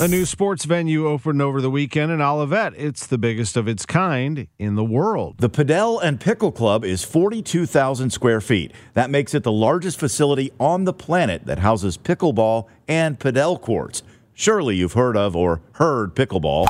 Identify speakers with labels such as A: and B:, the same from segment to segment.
A: A new sports venue opened over the weekend in Olivette. It's the biggest of its kind in the world.
B: The Padel and Pickle Club is 42,000 square feet. That makes it the largest facility on the planet that houses pickleball and padel courts. Surely you've heard of or heard pickleball.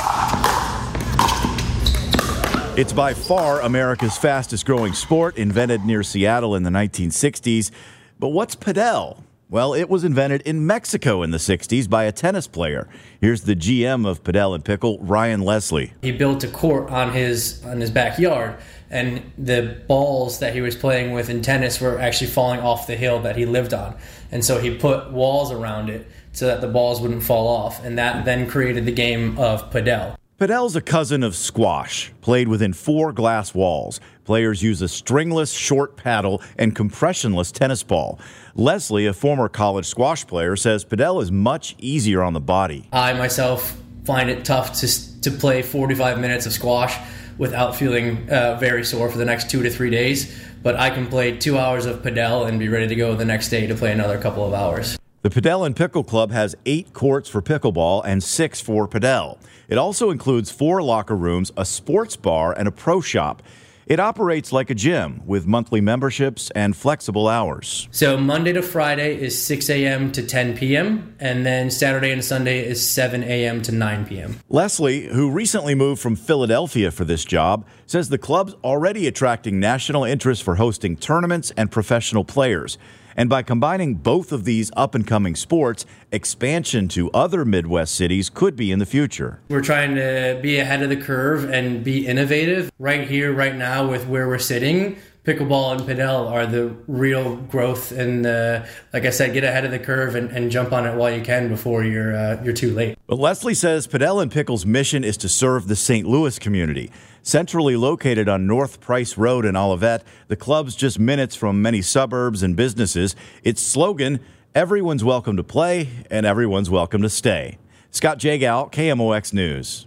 B: It's by far America's fastest growing sport, invented near Seattle in the 1960s. But what's padel? Well, it was invented in Mexico in the 60s by a tennis player. Here's the GM of Padel and Pickle, Ryan Leslie.
C: He built a court on his on his backyard and the balls that he was playing with in tennis were actually falling off the hill that he lived on. And so he put walls around it so that the balls wouldn't fall off and that then created the game of Padel.
B: Padel's a cousin of squash, played within four glass walls. Players use a stringless short paddle and compressionless tennis ball. Leslie, a former college squash player, says Padel is much easier on the body.
C: I myself find it tough to, to play 45 minutes of squash without feeling uh, very sore for the next two to three days. But I can play two hours of Padel and be ready to go the next day to play another couple of hours.
B: The Padel and Pickle Club has eight courts for pickleball and six for Padel. It also includes four locker rooms, a sports bar, and a pro shop. It operates like a gym with monthly memberships and flexible hours.
C: So Monday to Friday is 6 a.m. to 10 p.m., and then Saturday and Sunday is 7 a.m. to 9 p.m.
B: Leslie, who recently moved from Philadelphia for this job, says the club's already attracting national interest for hosting tournaments and professional players. And by combining both of these up and coming sports, expansion to other Midwest cities could be in the future.
C: We're trying to be ahead of the curve and be innovative. Right here, right now, with where we're sitting, pickleball and padel are the real growth and uh, like i said get ahead of the curve and, and, jump on it while you can before you're uh, you're too late.
B: But leslie says padel and pickle's mission is to serve the st louis community. Centrally located on north price road in olivette the club's just minutes from many suburbs and businesses. Its slogan everyone's welcome to play and everyone's welcome to stay. Scott jagow kmox news